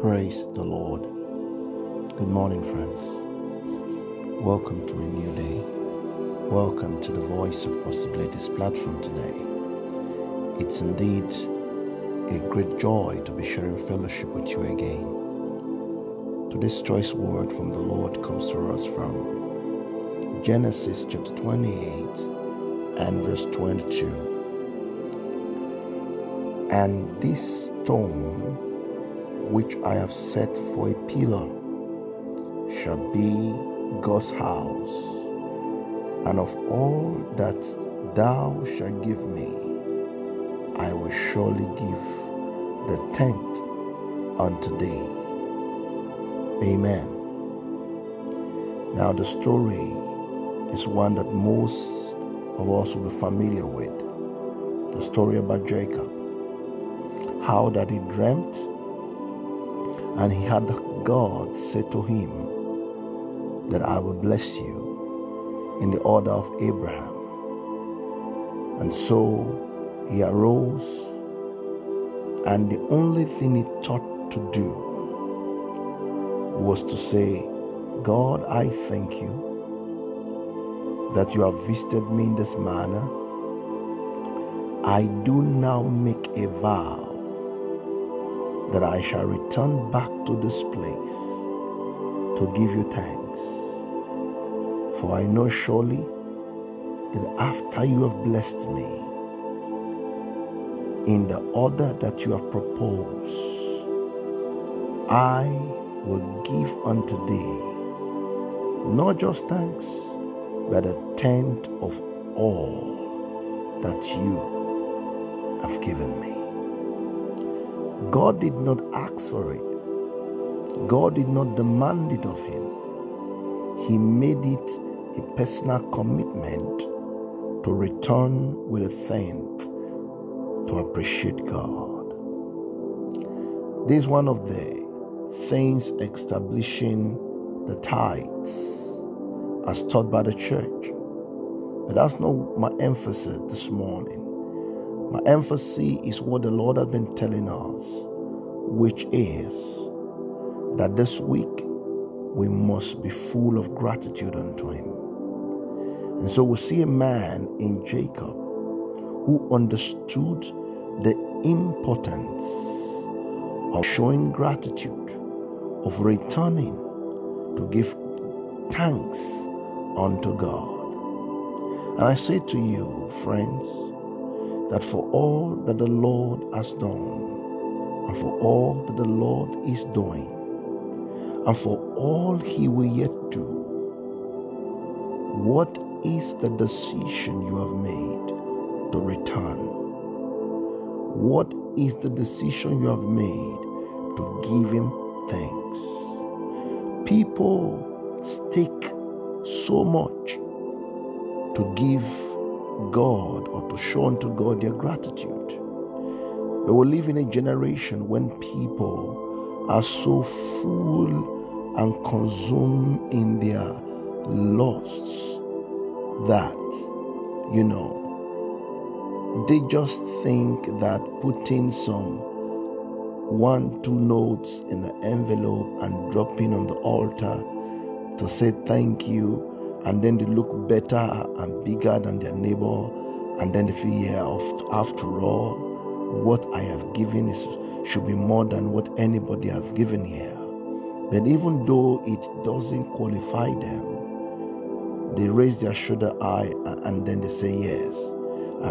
Praise the Lord. Good morning, friends. Welcome to a new day. Welcome to the Voice of Possibilities platform today. It's indeed a great joy to be sharing fellowship with you again. Today's choice word from the Lord comes to us from Genesis chapter 28 and verse 22. And this stone which I have set for a pillar shall be God's house, and of all that thou shalt give me, I will surely give the tenth unto thee. Amen. Now, the story is one that most of us will be familiar with the story about Jacob. How that he dreamt and he had God say to him that I will bless you in the order of Abraham. And so he arose, and the only thing he thought to do was to say, God, I thank you that you have visited me in this manner. I do now make a vow that I shall return back to this place to give you thanks. For I know surely that after you have blessed me in the order that you have proposed, I will give unto thee not just thanks, but a tenth of all that you have given me. God did not ask for it. God did not demand it of him. He made it a personal commitment to return with a thank to appreciate God. This is one of the things establishing the tithes as taught by the church. But that's not my emphasis this morning. My emphasis is what the Lord has been telling us, which is that this week we must be full of gratitude unto Him. And so we see a man in Jacob who understood the importance of showing gratitude, of returning to give thanks unto God. And I say to you, friends, that for all that the Lord has done, and for all that the Lord is doing, and for all he will yet do, what is the decision you have made to return? What is the decision you have made to give him thanks? People stake so much to give God or to show unto God their gratitude. We will live in a generation when people are so full and consumed in their lusts that, you know, they just think that putting some one, two notes in the envelope and dropping on the altar to say thank you and then they look better and bigger than their neighbor, and then they feel, yeah, after all, what I have given is should be more than what anybody has given here. But even though it doesn't qualify them, they raise their shoulder high and then they say, Yes,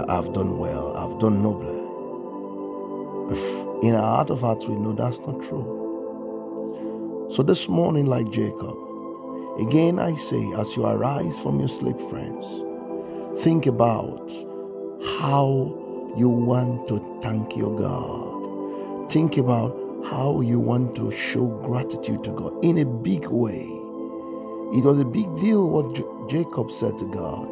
I've done well, I've done nobly. In our heart of hearts, we know that's not true. So this morning, like Jacob, Again, I say, as you arise from your sleep, friends, think about how you want to thank your God. Think about how you want to show gratitude to God in a big way. It was a big deal what J- Jacob said to God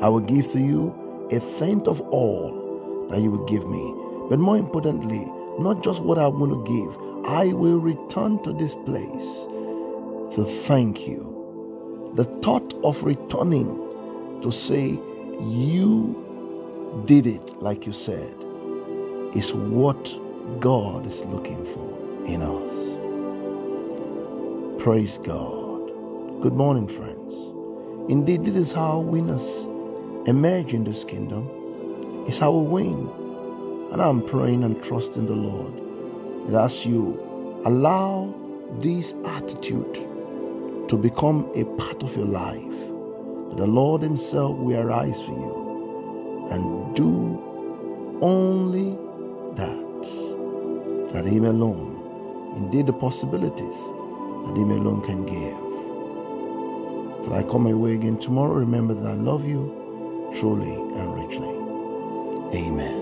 I will give to you a tenth of all that you will give me. But more importantly, not just what I'm going to give, I will return to this place to thank you the thought of returning to say, You did it like you said, is what God is looking for in us. Praise God. Good morning, friends. Indeed, this is how winners emerge in this kingdom. It's how we win. And I'm praying and trusting the Lord that as you allow this attitude to become a part of your life, that the Lord Himself will arise for you and do only that, that Him alone, indeed the possibilities that Him alone can give. Till I come my way again tomorrow, remember that I love you truly and richly. Amen.